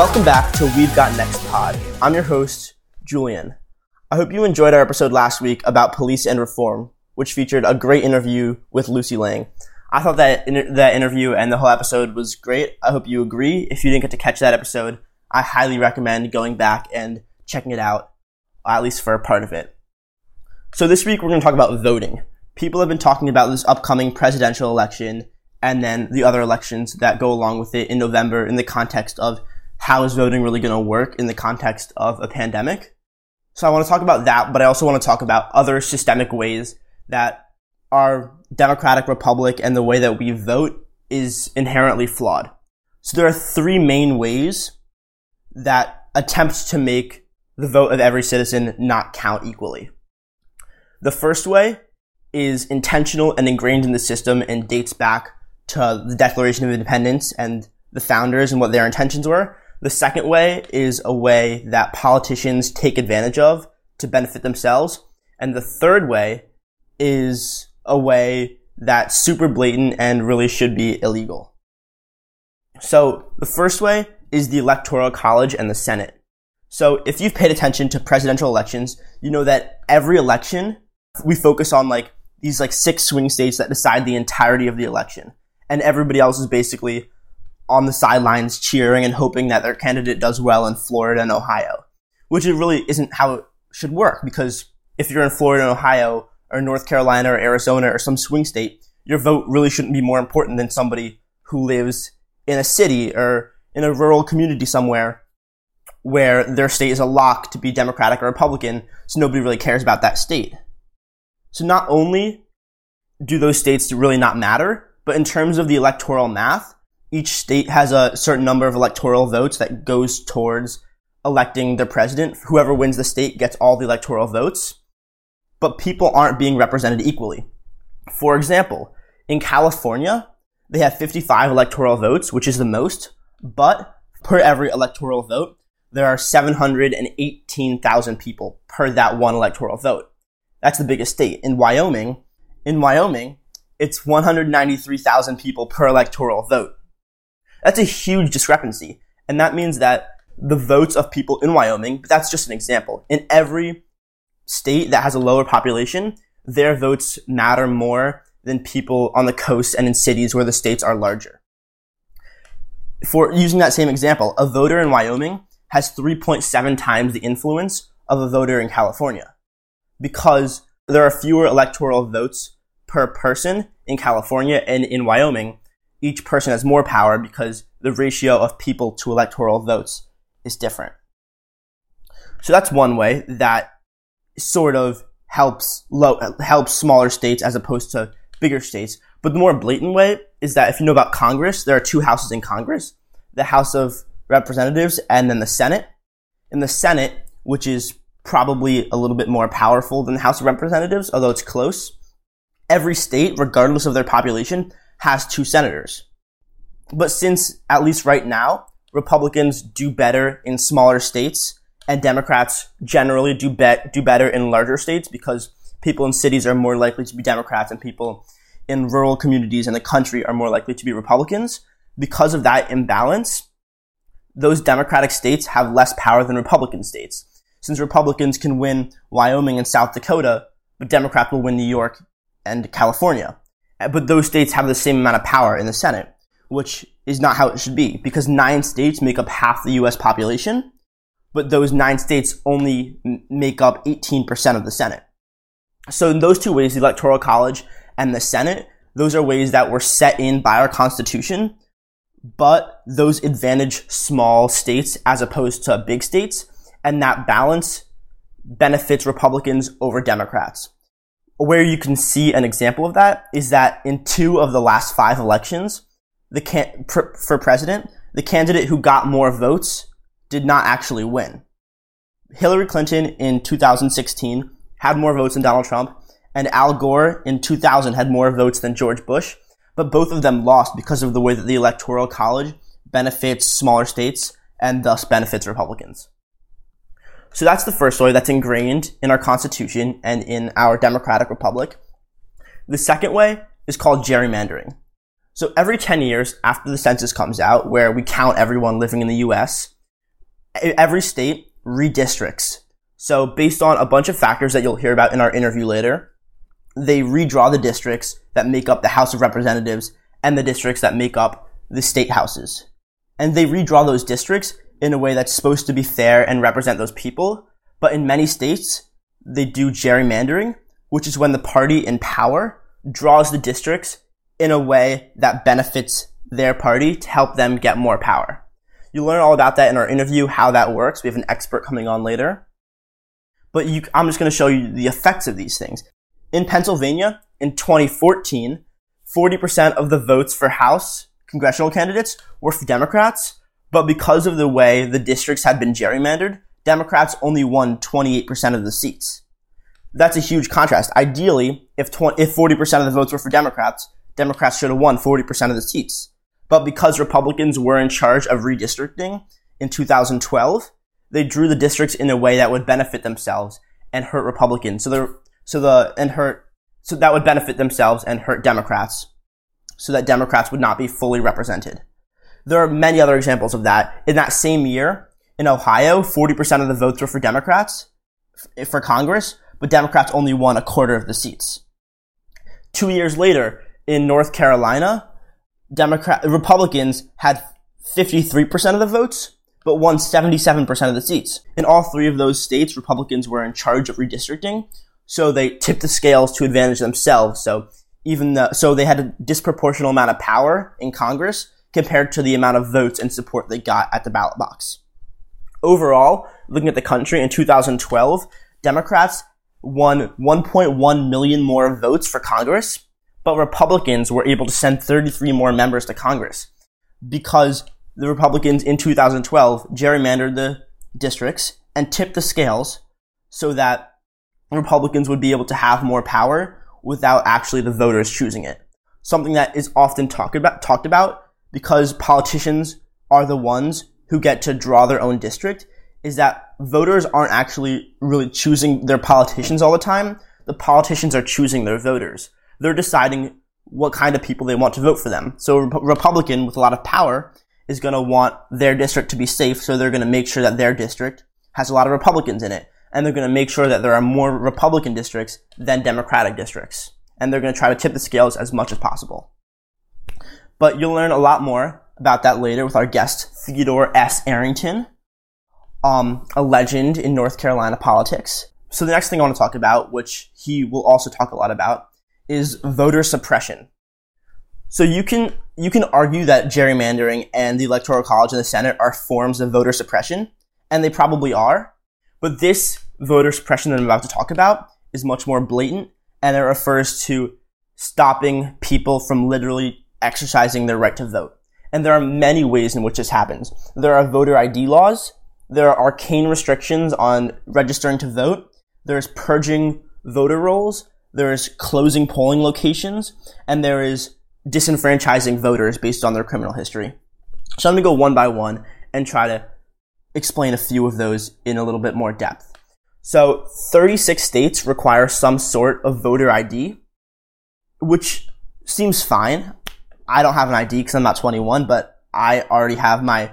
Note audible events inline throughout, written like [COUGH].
Welcome back to We've Got Next Pod. I'm your host, Julian. I hope you enjoyed our episode last week about police and reform, which featured a great interview with Lucy Lang. I thought that that interview and the whole episode was great. I hope you agree. If you didn't get to catch that episode, I highly recommend going back and checking it out, at least for a part of it. So this week we're going to talk about voting. People have been talking about this upcoming presidential election and then the other elections that go along with it in November in the context of how is voting really going to work in the context of a pandemic. So I want to talk about that, but I also want to talk about other systemic ways that our democratic republic and the way that we vote is inherently flawed. So there are three main ways that attempt to make the vote of every citizen not count equally. The first way is intentional and ingrained in the system and dates back to the Declaration of Independence and the founders and what their intentions were. The second way is a way that politicians take advantage of to benefit themselves. And the third way is a way that's super blatant and really should be illegal. So the first way is the Electoral College and the Senate. So if you've paid attention to presidential elections, you know that every election we focus on like these like six swing states that decide the entirety of the election. And everybody else is basically on the sidelines cheering and hoping that their candidate does well in Florida and Ohio, which it really isn't how it should work because if you're in Florida and Ohio or North Carolina or Arizona or some swing state, your vote really shouldn't be more important than somebody who lives in a city or in a rural community somewhere where their state is a lock to be Democratic or Republican, so nobody really cares about that state. So not only do those states really not matter, but in terms of the electoral math, each state has a certain number of electoral votes that goes towards electing their president. Whoever wins the state gets all the electoral votes, but people aren't being represented equally. For example, in California, they have 55 electoral votes, which is the most, but per every electoral vote, there are 718,000 people per that one electoral vote. That's the biggest state. In Wyoming, in Wyoming, it's 193,000 people per electoral vote. That's a huge discrepancy. And that means that the votes of people in Wyoming, but that's just an example. In every state that has a lower population, their votes matter more than people on the coast and in cities where the states are larger. For using that same example, a voter in Wyoming has 3.7 times the influence of a voter in California because there are fewer electoral votes per person in California and in Wyoming. Each person has more power because the ratio of people to electoral votes is different. So that's one way that sort of helps low, helps smaller states as opposed to bigger states. But the more blatant way is that if you know about Congress, there are two houses in Congress, the House of Representatives and then the Senate. In the Senate, which is probably a little bit more powerful than the House of Representatives, although it's close, every state, regardless of their population, has two senators. But since, at least right now, Republicans do better in smaller states and Democrats generally do, bet do better in larger states because people in cities are more likely to be Democrats and people in rural communities in the country are more likely to be Republicans. Because of that imbalance, those Democratic states have less power than Republican states. Since Republicans can win Wyoming and South Dakota, but Democrats will win New York and California. Uh, but those states have the same amount of power in the Senate, which is not how it should be because nine states make up half the US population, but those nine states only make up 18% of the Senate. So in those two ways, the Electoral College and the Senate, those are ways that were set in by our Constitution, but those advantage small states as opposed to big states, and that balance benefits Republicans over Democrats. Where you can see an example of that is that in two of the last five elections, the can- for president, the candidate who got more votes did not actually win. Hillary Clinton in 2016 had more votes than Donald Trump, and Al Gore in 2000 had more votes than George Bush, but both of them lost because of the way that the Electoral College benefits smaller states and thus benefits Republicans. So that's the first way that's ingrained in our Constitution and in our democratic republic. The second way is called gerrymandering. So every 10 years after the census comes out, where we count everyone living in the US, every state redistricts. So based on a bunch of factors that you'll hear about in our interview later, they redraw the districts that make up the House of Representatives and the districts that make up the state houses. And they redraw those districts in a way that's supposed to be fair and represent those people. But in many states, they do gerrymandering, which is when the party in power draws the districts in a way that benefits their party to help them get more power. You'll learn all about that in our interview, how that works. We have an expert coming on later. But you, I'm just going to show you the effects of these things. In Pennsylvania, in 2014, 40% of the votes for House congressional candidates were for Democrats, but because of the way the districts had been gerrymandered, Democrats only won 28% of the seats. That's a huge contrast. Ideally, if 20, if 40% of the votes were for Democrats, Democrats should have won 40% of the seats. But because Republicans were in charge of redistricting in 2012, they drew the districts in a way that would benefit themselves and hurt Republicans. So the so the and hurt so that would benefit themselves and hurt Democrats, so that Democrats would not be fully represented. There are many other examples of that. In that same year, in Ohio, 40% of the votes were for Democrats for Congress, but Democrats only won a quarter of the seats. Two years later, in North Carolina, Democrat Republicans had 53% of the votes, but won 77% of the seats. In all three of those states, Republicans were in charge of redistricting, so they tipped the scales to advantage themselves. So even so they had a disproportional amount of power in Congress compared to the amount of votes and support they got at the ballot box. Overall, looking at the country in 2012, Democrats won 1.1 million more votes for Congress, but Republicans were able to send 33 more members to Congress because the Republicans in 2012 gerrymandered the districts and tipped the scales so that Republicans would be able to have more power without actually the voters choosing it. Something that is often talked about, talked about because politicians are the ones who get to draw their own district is that voters aren't actually really choosing their politicians all the time. The politicians are choosing their voters. They're deciding what kind of people they want to vote for them. So a Republican with a lot of power is going to want their district to be safe. So they're going to make sure that their district has a lot of Republicans in it. And they're going to make sure that there are more Republican districts than Democratic districts. And they're going to try to tip the scales as much as possible. But you'll learn a lot more about that later with our guest, Theodore S. Arrington, um, a legend in North Carolina politics. So the next thing I want to talk about, which he will also talk a lot about, is voter suppression. So you can you can argue that gerrymandering and the electoral college and the Senate are forms of voter suppression, and they probably are. But this voter suppression that I'm about to talk about is much more blatant, and it refers to stopping people from literally exercising their right to vote. And there are many ways in which this happens. There are voter ID laws. There are arcane restrictions on registering to vote. There's purging voter rolls. There's closing polling locations. And there is disenfranchising voters based on their criminal history. So I'm going to go one by one and try to explain a few of those in a little bit more depth. So 36 states require some sort of voter ID, which seems fine. I don't have an ID because I'm not 21, but I already have my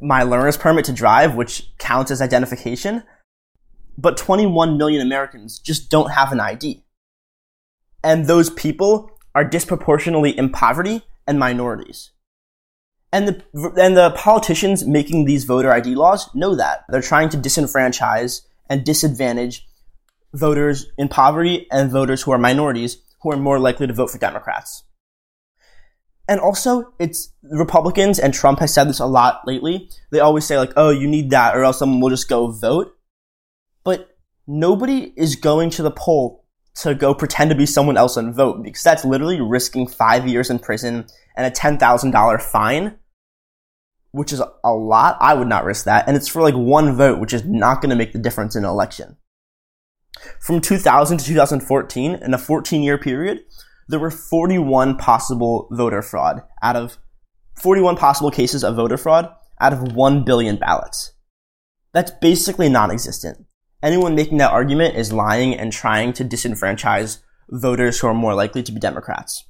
my learner's permit to drive, which counts as identification. But 21 million Americans just don't have an ID. And those people are disproportionately in poverty and minorities. And the, and the politicians making these voter ID laws know that. They're trying to disenfranchise and disadvantage voters in poverty and voters who are minorities who are more likely to vote for Democrats. And also, it's Republicans, and Trump has said this a lot lately. They always say, like, oh, you need that, or else someone will just go vote. But nobody is going to the poll to go pretend to be someone else and vote, because that's literally risking five years in prison and a $10,000 fine, which is a lot. I would not risk that. And it's for like one vote, which is not going to make the difference in an election. From 2000 to 2014, in a 14 year period, there were 41 possible voter fraud out of 41 possible cases of voter fraud out of 1 billion ballots. That's basically non-existent. Anyone making that argument is lying and trying to disenfranchise voters who are more likely to be Democrats.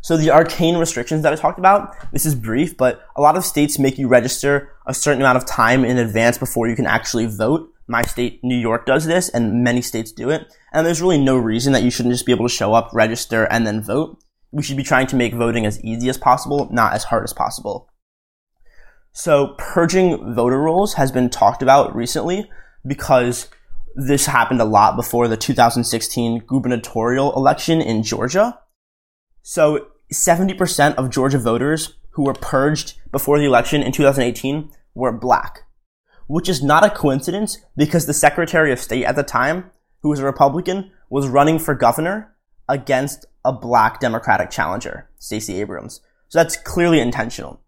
So the arcane restrictions that I talked about, this is brief, but a lot of states make you register a certain amount of time in advance before you can actually vote. My state, New York, does this, and many states do it. And there's really no reason that you shouldn't just be able to show up, register, and then vote. We should be trying to make voting as easy as possible, not as hard as possible. So purging voter rolls has been talked about recently because this happened a lot before the 2016 gubernatorial election in Georgia. So 70% of Georgia voters who were purged before the election in 2018 were black, which is not a coincidence because the Secretary of State at the time, who was a Republican, was running for governor against a black Democratic challenger, Stacey Abrams. So that's clearly intentional.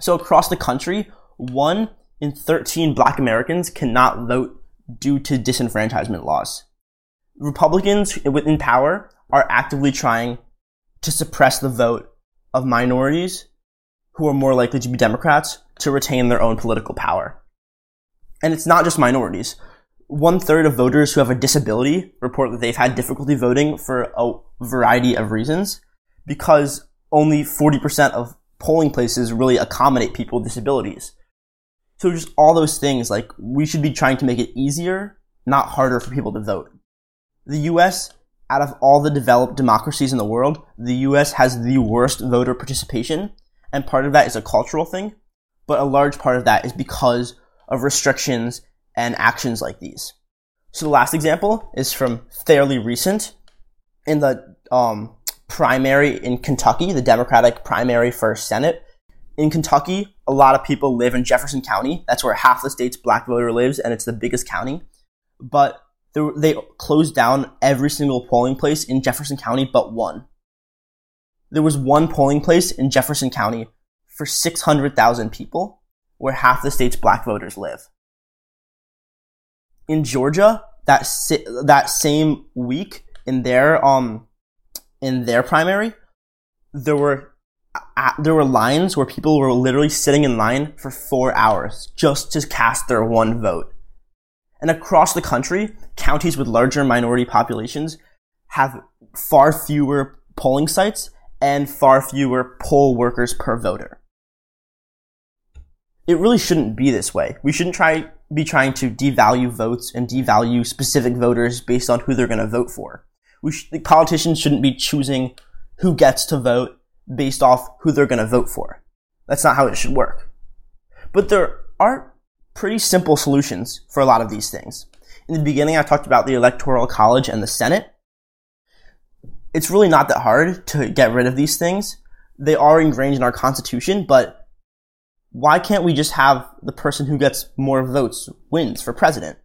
So across the country, one in 13 black Americans cannot vote due to disenfranchisement laws. Republicans within power are actively trying to suppress the vote of minorities who are more likely to be Democrats to retain their own political power. And it's not just minorities. One third of voters who have a disability report that they've had difficulty voting for a variety of reasons because only 40% of polling places really accommodate people with disabilities. So just all those things, like we should be trying to make it easier, not harder for people to vote. The US out of all the developed democracies in the world, the US has the worst voter participation. And part of that is a cultural thing, but a large part of that is because of restrictions and actions like these. So the last example is from fairly recent in the um, primary in Kentucky, the Democratic primary for Senate. In Kentucky, a lot of people live in Jefferson County. That's where half the state's black voter lives, and it's the biggest county. But they closed down every single polling place in Jefferson County but one. There was one polling place in Jefferson County for 600,000 people where half the state's black voters live. In Georgia, that si- that same week in their um in their primary, there were there were lines where people were literally sitting in line for 4 hours just to cast their one vote. And across the country, counties with larger minority populations have far fewer polling sites and far fewer poll workers per voter. It really shouldn't be this way. We shouldn't try be trying to devalue votes and devalue specific voters based on who they're going to vote for. We sh- the politicians shouldn't be choosing who gets to vote based off who they're going to vote for. That's not how it should work. But there are pretty simple solutions for a lot of these things. In the beginning, I talked about the Electoral College and the Senate. It's really not that hard to get rid of these things. They are ingrained in our Constitution, but why can't we just have the person who gets more votes wins for president?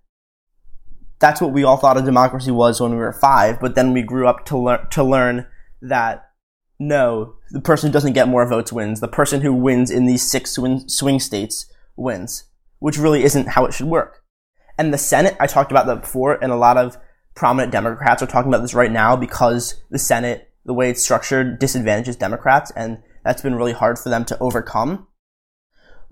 That's what we all thought a democracy was when we were five, but then we grew up to, learn to learn that no, the person who doesn't get more votes wins. The person who wins in these six swing, swing states wins which really isn't how it should work. And the Senate, I talked about that before, and a lot of prominent Democrats are talking about this right now because the Senate, the way it's structured, disadvantages Democrats, and that's been really hard for them to overcome.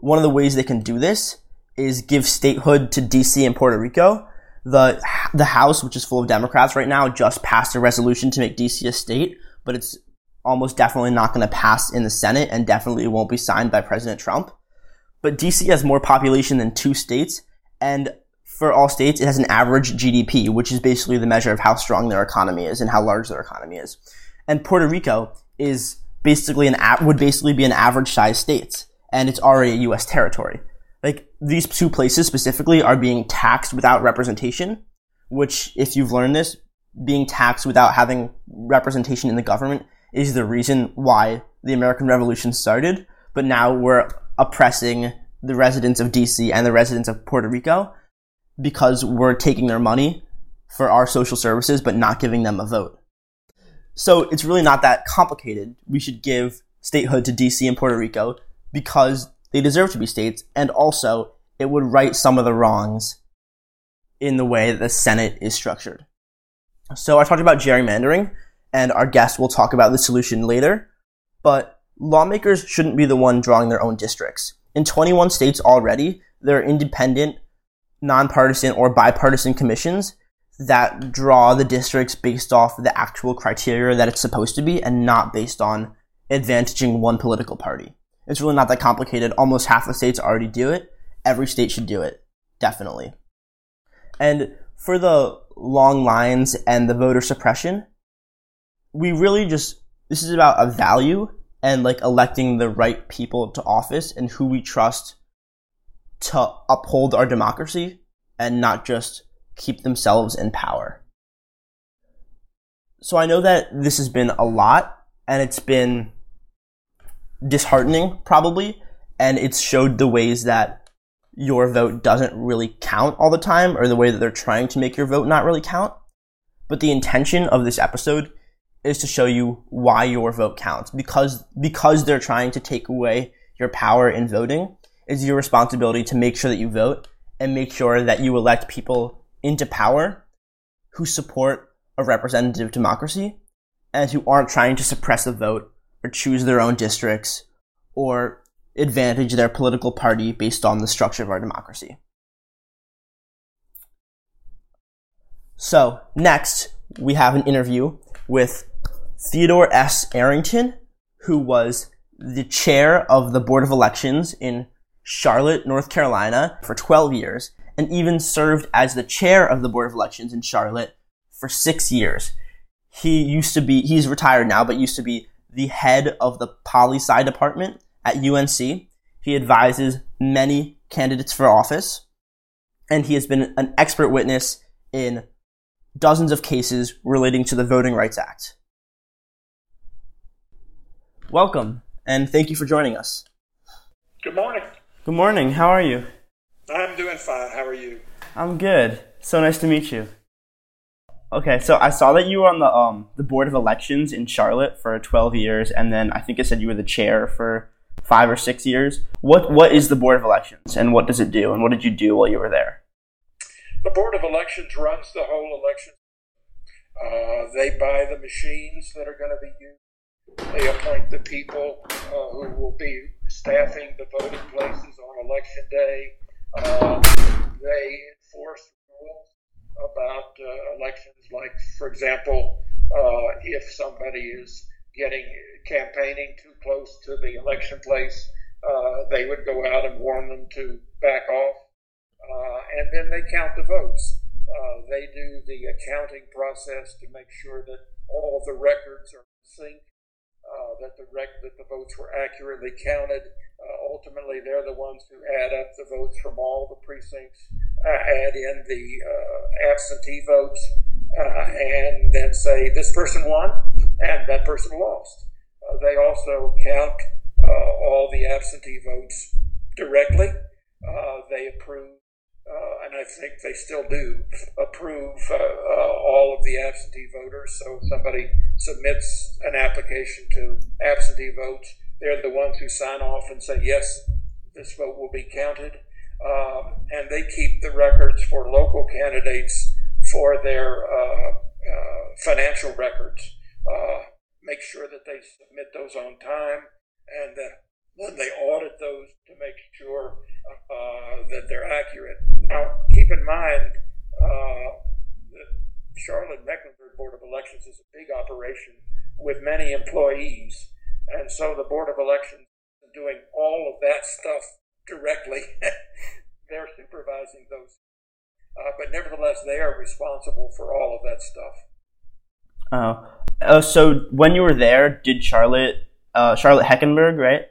One of the ways they can do this is give statehood to DC and Puerto Rico. The, the House, which is full of Democrats right now, just passed a resolution to make DC a state, but it's almost definitely not going to pass in the Senate and definitely won't be signed by President Trump. But DC has more population than two states, and for all states, it has an average GDP, which is basically the measure of how strong their economy is and how large their economy is. And Puerto Rico is basically an would basically be an average size state, and it's already a U.S. territory. Like these two places specifically are being taxed without representation, which, if you've learned this, being taxed without having representation in the government is the reason why the American Revolution started. But now we're oppressing the residents of DC and the residents of Puerto Rico because we're taking their money for our social services but not giving them a vote. So it's really not that complicated. We should give statehood to DC and Puerto Rico because they deserve to be states and also it would right some of the wrongs in the way that the Senate is structured. So I talked about gerrymandering and our guest will talk about the solution later, but lawmakers shouldn't be the one drawing their own districts. In 21 states already, there are independent, nonpartisan, or bipartisan commissions that draw the districts based off the actual criteria that it's supposed to be and not based on advantaging one political party. It's really not that complicated. Almost half the states already do it. Every state should do it. Definitely. And for the long lines and the voter suppression, we really just, this is about a value and like electing the right people to office and who we trust to uphold our democracy and not just keep themselves in power. So I know that this has been a lot and it's been disheartening probably and it's showed the ways that your vote doesn't really count all the time or the way that they're trying to make your vote not really count. But the intention of this episode is to show you why your vote counts because because they're trying to take away your power in voting is your responsibility to make sure that you vote and make sure that you elect people into power who support a representative democracy and who aren't trying to suppress the vote or choose their own districts or advantage their political party based on the structure of our democracy. So, next, we have an interview with Theodore S. Arrington, who was the chair of the Board of Elections in Charlotte, North Carolina for 12 years, and even served as the chair of the Board of Elections in Charlotte for six years. He used to be, he's retired now, but used to be the head of the poli sci department at UNC. He advises many candidates for office, and he has been an expert witness in dozens of cases relating to the Voting Rights Act. Welcome, and thank you for joining us. Good morning. Good morning. How are you? I'm doing fine. How are you? I'm good. So nice to meet you. Okay, so I saw that you were on the um the board of elections in Charlotte for 12 years, and then I think it said you were the chair for five or six years. What what is the board of elections, and what does it do, and what did you do while you were there? The board of elections runs the whole election. Uh, they buy the machines that are going to be used they appoint the people uh, who will be staffing the voting places on election day. Uh, they enforce rules about uh, elections, like, for example, uh, if somebody is getting campaigning too close to the election place, uh, they would go out and warn them to back off. Uh, and then they count the votes. they do the accounting process to make sure that all the records are synced uh, that the rec- that the votes were accurately counted. Uh, ultimately, they're the ones who add up the votes from all the precincts, uh, add in the uh, absentee votes, uh, and then say this person won and that person lost. they also count all the absentee votes directly. they approve uh, and I think they still do, approve uh, uh, all of the absentee voters. So if somebody submits an application to absentee votes, they're the ones who sign off and say, yes, this vote will be counted. Um, and they keep the records for local candidates for their uh, uh, financial records. Uh, make sure that they submit those on time and that when they audit those to make sure uh, that they're accurate. Now, keep in mind, uh, the Charlotte Mecklenburg Board of Elections is a big operation with many employees, and so the Board of Elections doing all of that stuff directly. [LAUGHS] they're supervising those, uh, but nevertheless, they are responsible for all of that stuff. Oh, oh so when you were there, did Charlotte, uh, Charlotte Heckenberg, right?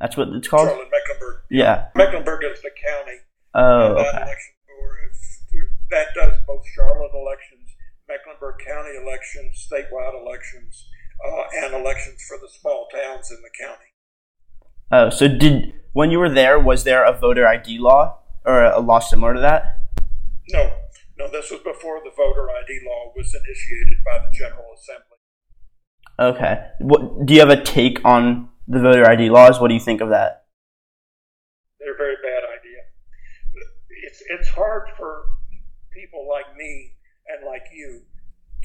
That's what it's called. Charlotte Mecklenburg. Yeah. Mecklenburg is the county. Oh, that okay. that does both Charlotte elections, Mecklenburg County elections, statewide elections, uh, and elections for the small towns in the county. Oh, so did when you were there, was there a voter ID law or a law similar to that? No, no. This was before the voter ID law was initiated by the General Assembly. Okay. What do you have a take on the voter ID laws? What do you think of that? They're a very bad idea. It's it's hard for people like me and like you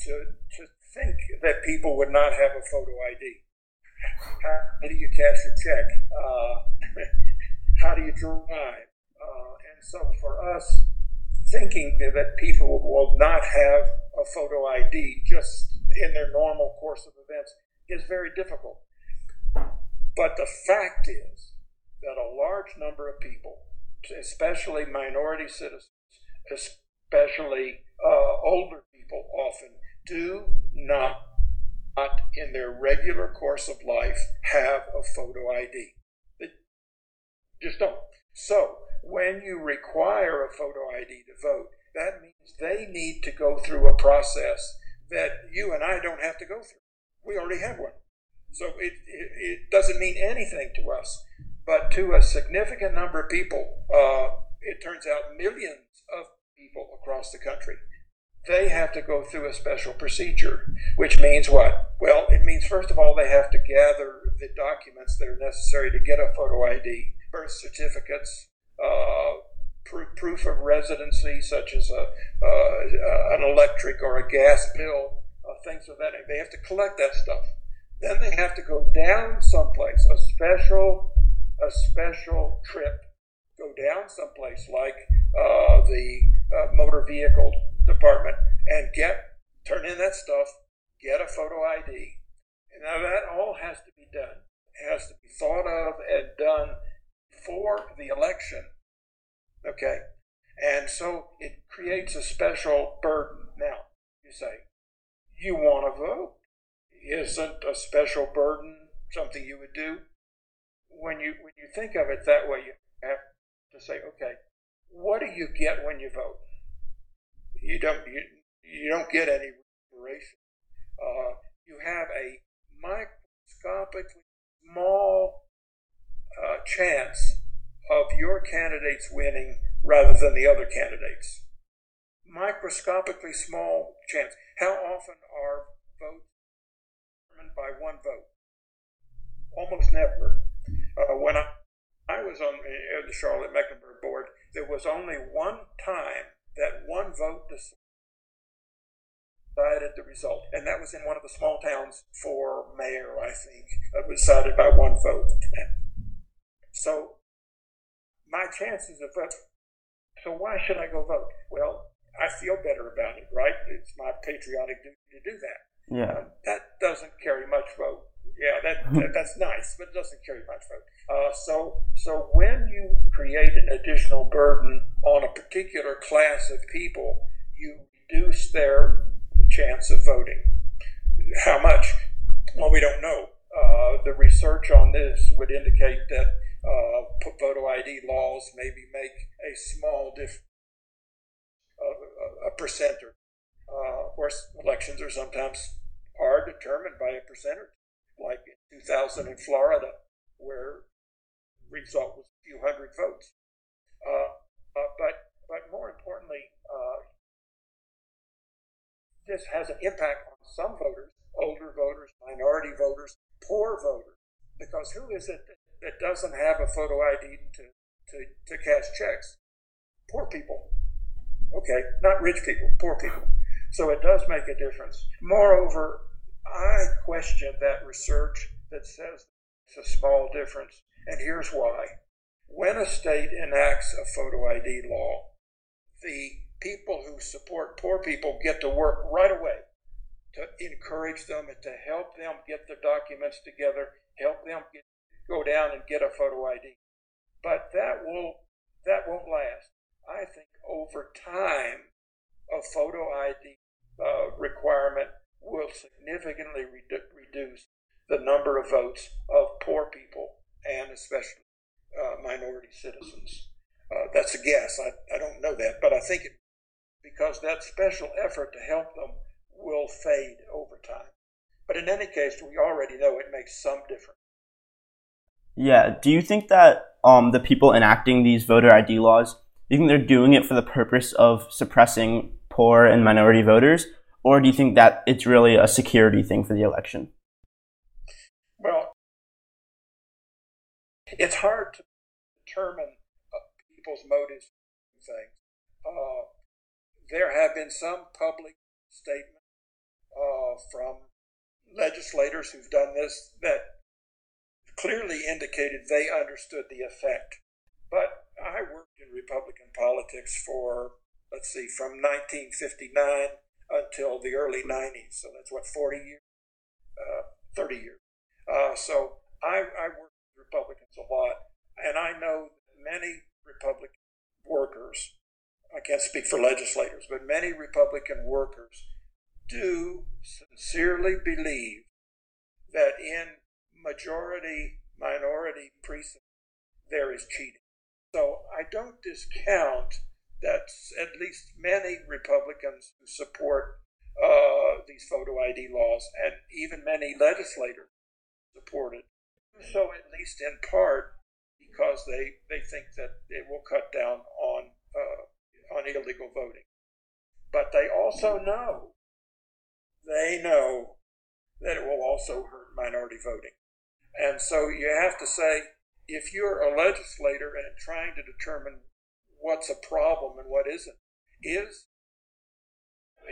to to think that people would not have a photo ID. How do you cash a check? Uh, [LAUGHS] how do you drive? Uh, and so for us, thinking that people will not have a photo ID just in their normal course of events is very difficult. But the fact is that a large number of people, especially minority citizens, especially uh, older people, often do not, not, in their regular course of life, have a photo ID. They just don't. So, when you require a photo ID to vote, that means they need to go through a process that you and I don't have to go through. We already have one. So it, it, it doesn't mean anything to us. But to a significant number of people, uh, it turns out millions of people across the country, they have to go through a special procedure, which means what? Well, it means, first of all, they have to gather the documents that are necessary to get a photo ID, birth certificates, uh, pr- proof of residency, such as a, uh, an electric or a gas bill, uh, things of that. They have to collect that stuff. Then they have to go down someplace, a special, a special trip. Go down someplace like uh, the uh, motor vehicle department and get turn in that stuff, get a photo ID. And now that all has to be done. It has to be thought of and done for the election. Okay? And so it creates a special burden. Now, you say, you want to vote. Isn't a special burden something you would do? When you when you think of it that way, you have to say, okay, what do you get when you vote? You don't you, you don't get any reparation. Uh, you have a microscopically small uh, chance of your candidates winning rather than the other candidates. Microscopically small chance. How often are votes determined by one vote? Almost never. Uh, when I, I was on the Charlotte Mecklenburg board, there was only one time that one vote decided the result, and that was in one of the small towns for mayor, I think. It was decided by one vote. So my chances of vote. So why should I go vote? Well, I feel better about it, right? It's my patriotic duty to do that. Yeah. Um, that doesn't carry much vote. Yeah, that, [LAUGHS] that, that's nice, but it doesn't carry much vote. Uh, so, so when you create an additional burden particular class of people, you reduce their chance of voting. How much? Well, we don't know. Uh, the research on this would indicate that uh, photo ID laws maybe make a small difference, uh, a percenter. Uh, of course, elections are sometimes are determined by a percentage, like in 2000 in Florida, where the result was a few hundred votes. Uh, uh, but but more importantly, uh, this has an impact on some voters, older voters, minority voters, poor voters, because who is it that doesn't have a photo ID to, to, to cash checks? Poor people. Okay, not rich people, poor people. So it does make a difference. Moreover, I question that research that says it's a small difference, and here's why. When a state enacts a photo ID law, the people who support poor people get to work right away to encourage them and to help them get their documents together, help them get go down and get a photo ID. But that will that won't last. I think over time, a photo ID uh, requirement will significantly redu- reduce the number of votes of poor people and especially uh, minority citizens. Uh, that's a guess. I, I don't know that, but I think it because that special effort to help them will fade over time. But in any case, we already know it makes some difference. Yeah. Do you think that um, the people enacting these voter ID laws, do you think they're doing it for the purpose of suppressing poor and minority voters, or do you think that it's really a security thing for the election? Well, it's hard to determine people's motives and things. Uh, there have been some public statements uh, from legislators who've done this that clearly indicated they understood the effect. But I worked in Republican politics for, let's see, from 1959 until the early 90s. So that's what, 40 years? Uh, 30 years. Uh, so I, I, worked with Republicans a lot, and I know many Republican workers, I can't speak for legislators, but many Republican workers do sincerely believe that in majority minority precincts there is cheating. So I don't discount that at least many Republicans who support uh, these photo ID laws, and even many legislators support it. So, at least in part, because they, they think that it will cut down on uh, on illegal voting. But they also know, they know that it will also hurt minority voting. And so you have to say, if you're a legislator and trying to determine what's a problem and what isn't, is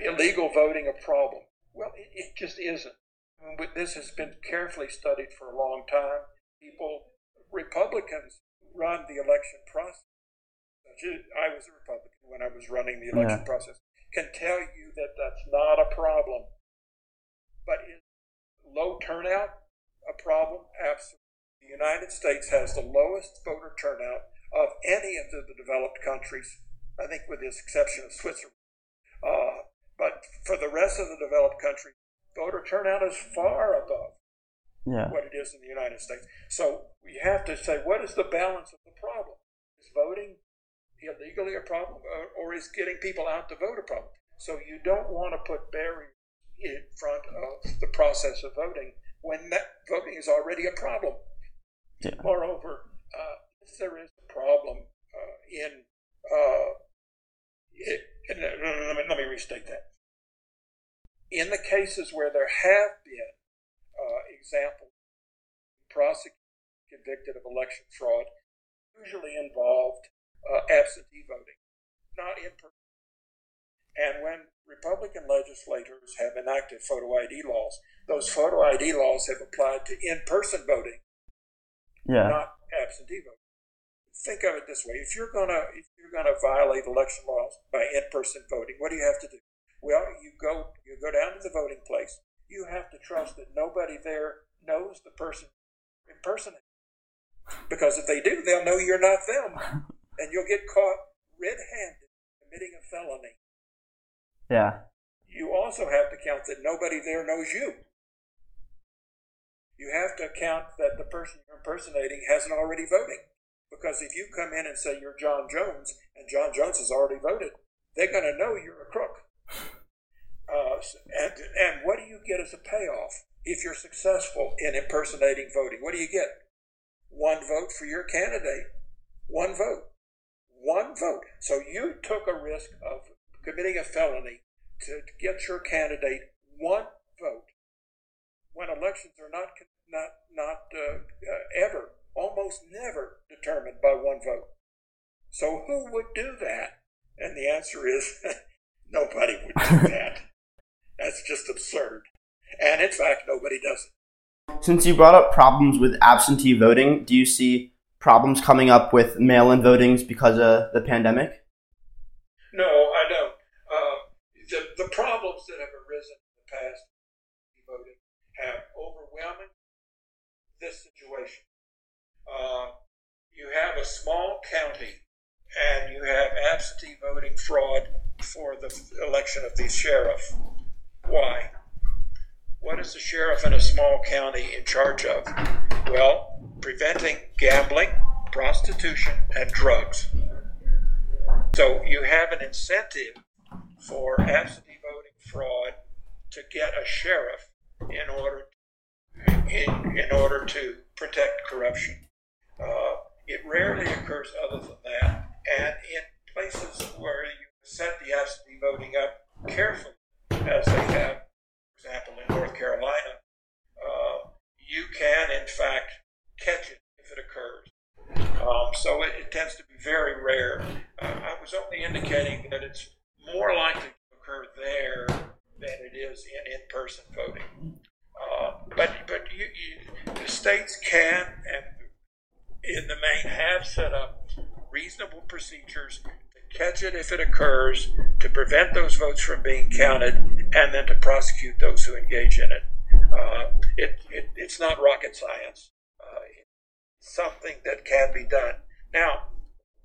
illegal voting a problem? Well, it, it just isn't. I mean, this has been carefully studied for a long time. People, Republicans, run the election process. I was a Republican when I was running the election yeah. process. Can tell you that that's not a problem. But is low turnout a problem? Absolutely. The United States has the lowest voter turnout of any of the, the developed countries, I think with the exception of Switzerland. Uh, but for the rest of the developed countries, voter turnout is far above yeah. what it is in the United States. So we have to say, what is the balance of the problem? Is voting illegally a problem, or, or is getting people out to vote a problem? So you don't want to put barriers in front of the process of voting when that voting is already a problem. Yeah. Moreover, uh, if there is a problem uh, in, uh, it, in let, me, let me restate that. In the cases where there have been uh, examples prosecuted convicted of election fraud, usually involved uh, absentee voting, not in person. And when Republican legislators have enacted photo ID laws, those photo ID laws have applied to in person voting, yeah. not absentee voting. Think of it this way: if you're gonna if you're gonna violate election laws by in-person voting, what do you have to do? Well, you go you go down to the voting place. You have to trust that nobody there knows the person impersonating. Because if they do, they'll know you're not them, [LAUGHS] and you'll get caught red-handed committing a felony. Yeah. You also have to count that nobody there knows you you have to account that the person you're impersonating hasn't already voted. Because if you come in and say you're John Jones and John Jones has already voted, they're going to know you're a crook. Uh, and, and what do you get as a payoff if you're successful in impersonating voting? What do you get? One vote for your candidate. One vote. One vote. So you took a risk of committing a felony to get your candidate one vote when elections are not not not uh, uh, ever, almost never determined by one vote. So who would do that? And the answer is [LAUGHS] nobody would do [LAUGHS] that. That's just absurd. And in fact, nobody does it. Since you brought up problems with absentee voting, do you see problems coming up with mail-in votings because of the pandemic? No, I don't. Uh, the, the problems that have arisen in the past voting have overwhelming this situation. Uh, you have a small county and you have absentee voting fraud for the election of the sheriff. Why? What is the sheriff in a small county in charge of? Well, preventing gambling, prostitution, and drugs. So you have an incentive for absentee voting fraud to get a sheriff in order in, in order to protect corruption. Uh, it rarely occurs other than that. And in places where you set the absentee voting up carefully, as they have, for example, in North Carolina, uh, you can, in fact, catch it if it occurs. Um, so it, it, tends to be very rare. Uh, I was only indicating that it's more likely to occur there than it is in in person voting. Uh, but but you, you, the states can and in the main have set up reasonable procedures catch it if it occurs, to prevent those votes from being counted, and then to prosecute those who engage in it. Uh, it, it it's not rocket science. Uh, something that can be done. Now,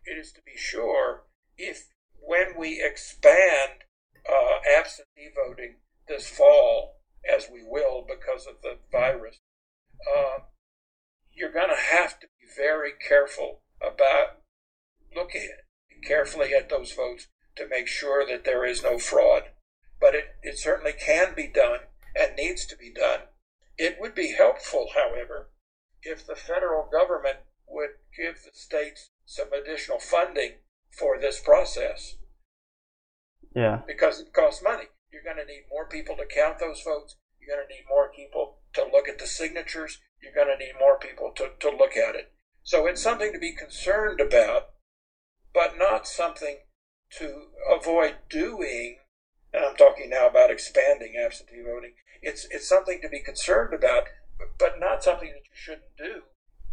it is to be sure if when we expand uh, absentee voting this fall, as we will because of the virus, uh, you're going to have to be very careful about looking carefully at those votes to make sure that there is no fraud. But it, it certainly can be done and needs to be done. It would be helpful, however, if the federal government would give the states some additional funding for this process. Yeah. Because it costs money. You're going to need more people to count those votes. You're going to need more people to look at the signatures. You're going to need more people to, to look at it. So it's something to be concerned about, but not something to avoid doing. And I'm talking now about expanding absentee voting. It's, it's something to be concerned about, but not something that you shouldn't do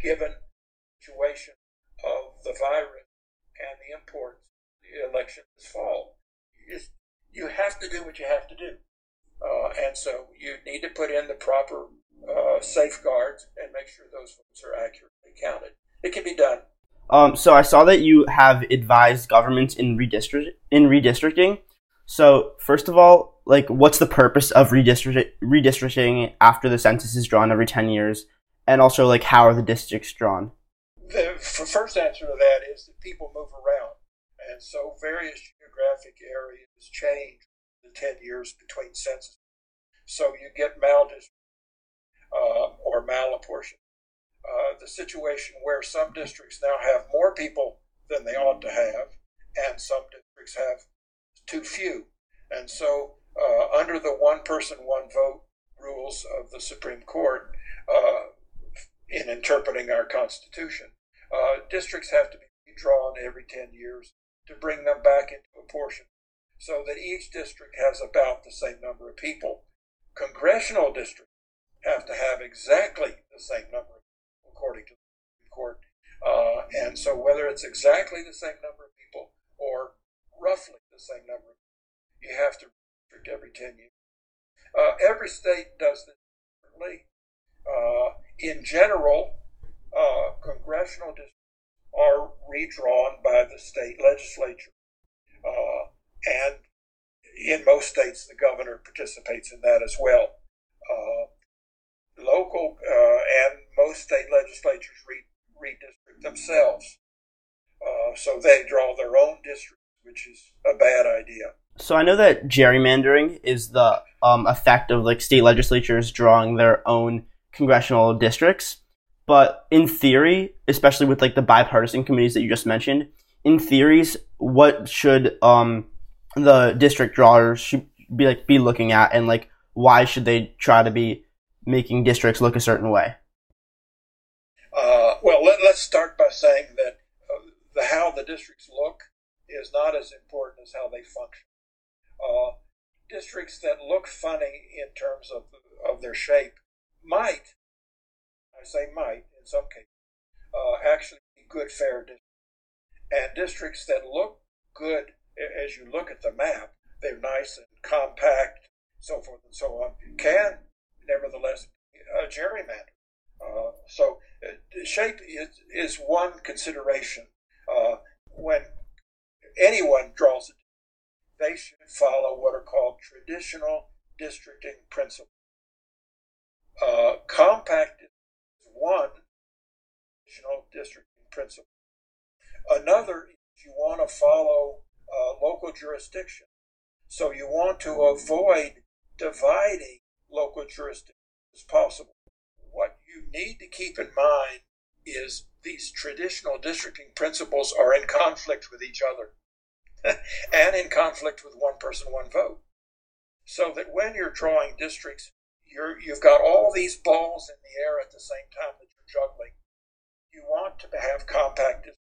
given the situation of the virus and the importance of the election this fall. You, you have to do what you have to do. Uh, and so you need to put in the proper uh, safeguards and make sure those votes are accurately counted. It can be done. Um, so I saw that you have advised governments in redistrict in redistricting. So first of all, like, what's the purpose of redistrict- redistricting after the census is drawn every ten years, and also like how are the districts drawn? The first answer to that is that people move around, and so various geographic areas change in ten years between census. So you get maldistrict uh, or malapportioned. Uh, the situation where some districts now have more people than they ought to have, and some districts have too few. And so, uh, under the one person, one vote rules of the Supreme Court, uh, in interpreting our Constitution, uh, districts have to be redrawn every 10 years to bring them back into proportion so that each district has about the same number of people. Congressional districts have to have exactly the same number, according to the Court. Uh, and so, whether it's exactly the same number of people or roughly the same number, you have to restrict every 10 years. Uh, every state does this differently. Uh, in general, uh, congressional districts are redrawn by the state legislature. Uh, and in most states, the governor participates in that as well. Local uh, and most state legislatures re- redistrict themselves. Uh, so they draw their own districts, which is a bad idea. So I know that gerrymandering is the um, effect of like state legislatures drawing their own congressional districts. But in theory, especially with like the bipartisan committees that you just mentioned, in theories, what should um, the district drawers should be like be looking at, and like why should they try to be making districts look a certain way? Uh, well, let, us start by saying that uh, the how the districts look is not as important as how they function. Uh, districts that look funny in terms of of their shape might, I say might in some cases, uh, actually be good fair districts, and districts that look good as you look at the map, they're nice and compact, so forth and so on, can nevertheless a gerrymander. Uh, so uh, shape is, is one consideration. Uh, when anyone draws it, they should follow what are called traditional districting principles. Uh, compact is one traditional districting principle. Another is you want to follow uh, local jurisdiction. So you want to avoid dividing local jurisdiction as possible. What you need to keep in mind is these traditional districting principles are in conflict with each other [LAUGHS] and in conflict with one person, one vote. So that when you're drawing districts, you're, you've got all these balls in the air at the same time that you're juggling. You want to have compact, districts,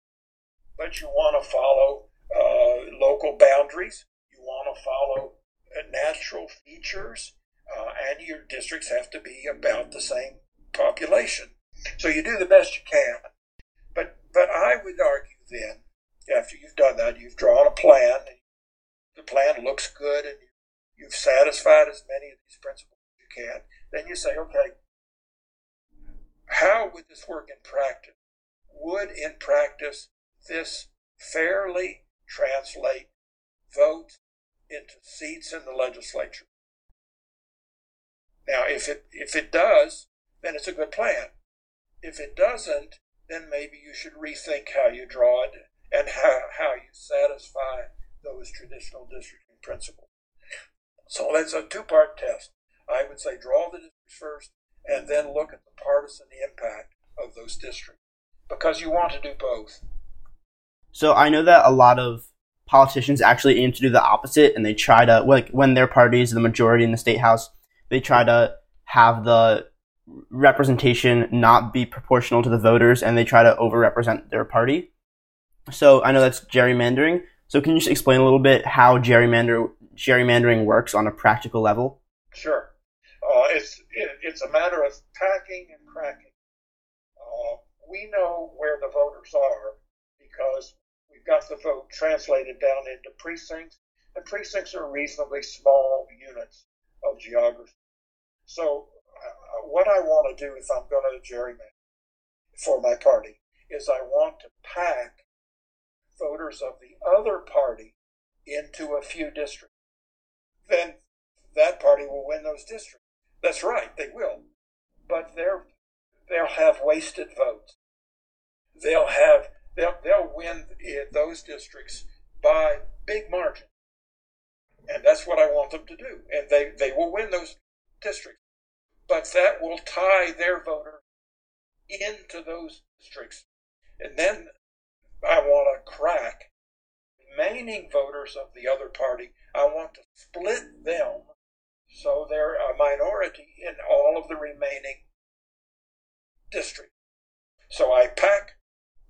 but you want to follow uh, local boundaries. You want to follow uh, natural features uh, and your districts have to be about the same population. So you do the best you can. But but I would argue then, after you've done that, you've drawn a plan. The plan looks good, and you've satisfied as many of these principles as you can. Then you say, okay, how would this work in practice? would in practice this fairly translate votes into seats in the legislature? Now, if it, if it does, then it's a good plan. If it doesn't, then maybe you should rethink how you draw it and how, how you satisfy those traditional districting principles. So that's a two part test. I would say draw the districts first and then look at the partisan impact of those districts because you want to do both. So I know that a lot of politicians actually aim to do the opposite and they try to like when their party is the majority in the state house, they try to have the representation not be proportional to the voters and they try to overrepresent their party. So I know that's gerrymandering. So can you just explain a little bit how gerrymander gerrymandering works on a practical level? Sure. Uh, it's it, it's a matter of packing and cracking. Uh, we know where the voters are because we've got the vote translated down into precincts, and precincts are reasonably small units of geography. So, uh, what I want to do if I'm going to gerrymander for my party is I want to pack voters of the other party into a few districts. Then that party will win those districts. That's right, they will. But they're, they'll have wasted votes. They'll have they'll, they'll win those districts by big margin. And that's what I want them to do. And they, they will win those districts. But that will tie their voter into those districts. And then I want to crack remaining voters of the other party. I want to split them so they're a minority in all of the remaining districts. So I pack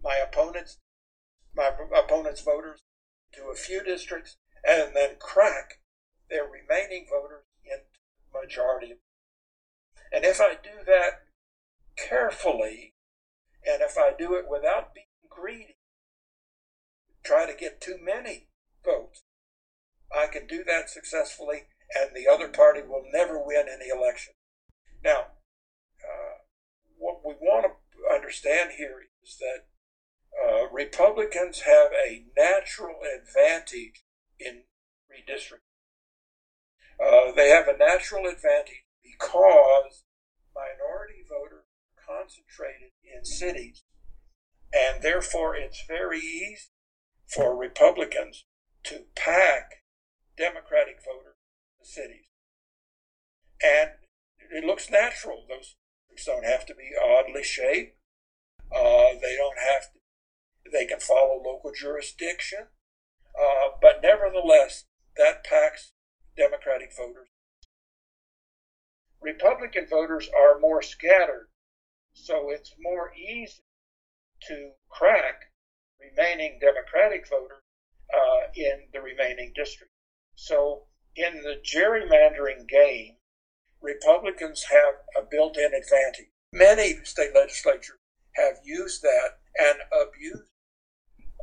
my opponents, my opponents' voters to a few districts, and then crack their remaining voters into majority. And if I do that carefully, and if I do it without being greedy, try to get too many votes, I can do that successfully, and the other party will never win any election. Now, uh, what we want to understand here is that uh, Republicans have a natural advantage in redistricting. Uh, they have a natural advantage because minority voters are concentrated in cities, and therefore it's very easy for Republicans to pack Democratic voters in cities. And it looks natural. Those don't have to be oddly shaped. Uh, they don't have to they can follow local jurisdiction, uh, but nevertheless, that packs Democratic voters. Republican voters are more scattered, so it's more easy to crack remaining Democratic voters uh, in the remaining district. So, in the gerrymandering game, Republicans have a built in advantage. Many state legislatures have used that and abused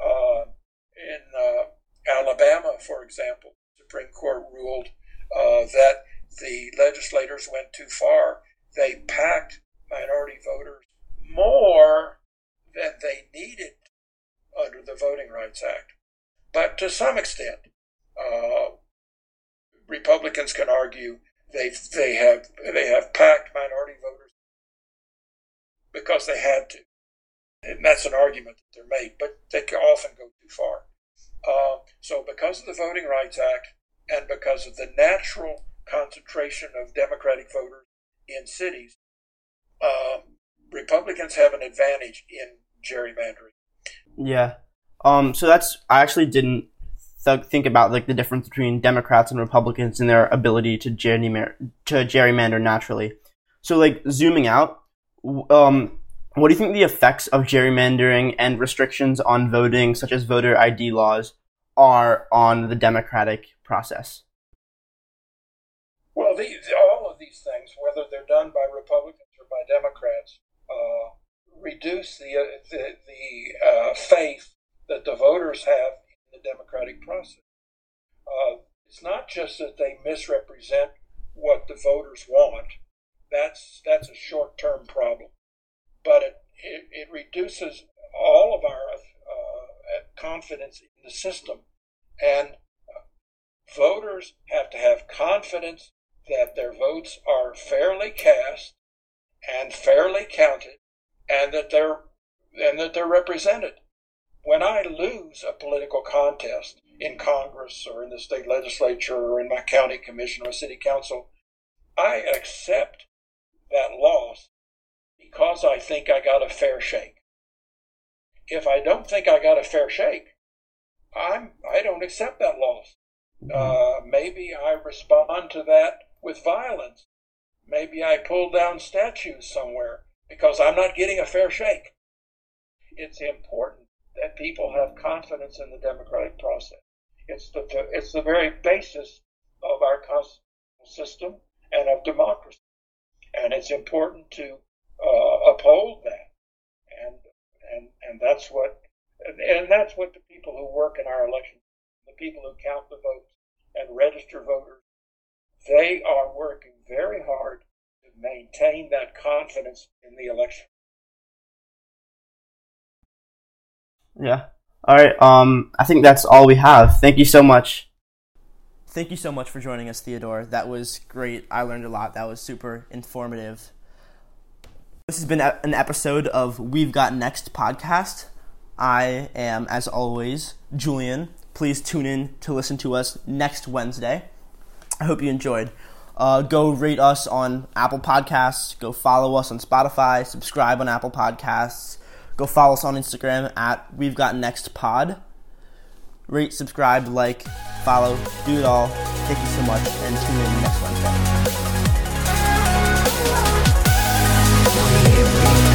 uh, in uh, Alabama, for example, the Supreme Court ruled uh, that the legislators went too far. They packed minority voters more than they needed under the Voting Rights Act. But to some extent, uh, Republicans can argue they they have they have packed minority voters because they had to and that's an argument that they're made, but they can often go too far. Uh, so, because of the Voting Rights Act and because of the natural concentration of Democratic voters in cities, uh, Republicans have an advantage in gerrymandering. Yeah. Um. So that's I actually didn't th- think about like the difference between Democrats and Republicans and their ability to gerrymander to gerrymander naturally. So like zooming out, um, what do you think the effects of gerrymandering and restrictions on voting, such as voter ID laws, are on the democratic process? Well, all of these things, whether they're done by Republicans or by Democrats, uh, reduce the uh, the, the uh, faith that the voters have in the democratic process. Uh, it's not just that they misrepresent what the voters want. That's that's a short term problem but it, it, it reduces all of our uh, confidence in the system. And voters have to have confidence that their votes are fairly cast and fairly counted and that they're and that they're represented. When I lose a political contest in Congress or in the state legislature or in my county commission or city council, I accept that loss because I think I got a fair shake. If I don't think I got a fair shake, I'm I don't accept that loss. Uh, maybe I respond to that with violence. Maybe I pull down statues somewhere because I'm not getting a fair shake. It's important that people have confidence in the democratic process. It's the, it's the very basis of our constitutional system and of democracy. And it's important to uh, uphold that. And, and, and that's what, and that's what the people who work in our election, the people who count the votes and register voters, they are working very hard to maintain that confidence in the election. Yeah. All right. Um, I think that's all we have. Thank you so much. Thank you so much for joining us, Theodore. That was great. I learned a lot. That was super informative. This has been an episode of We've Got Next podcast. I am, as always, Julian. Please tune in to listen to us next Wednesday. I hope you enjoyed. Uh, go rate us on Apple Podcasts. Go follow us on Spotify. Subscribe on Apple Podcasts. Go follow us on Instagram at We've Got Next Pod. Rate, subscribe, like, follow, do it all. Thank you so much, and tune in next Wednesday. Thank you.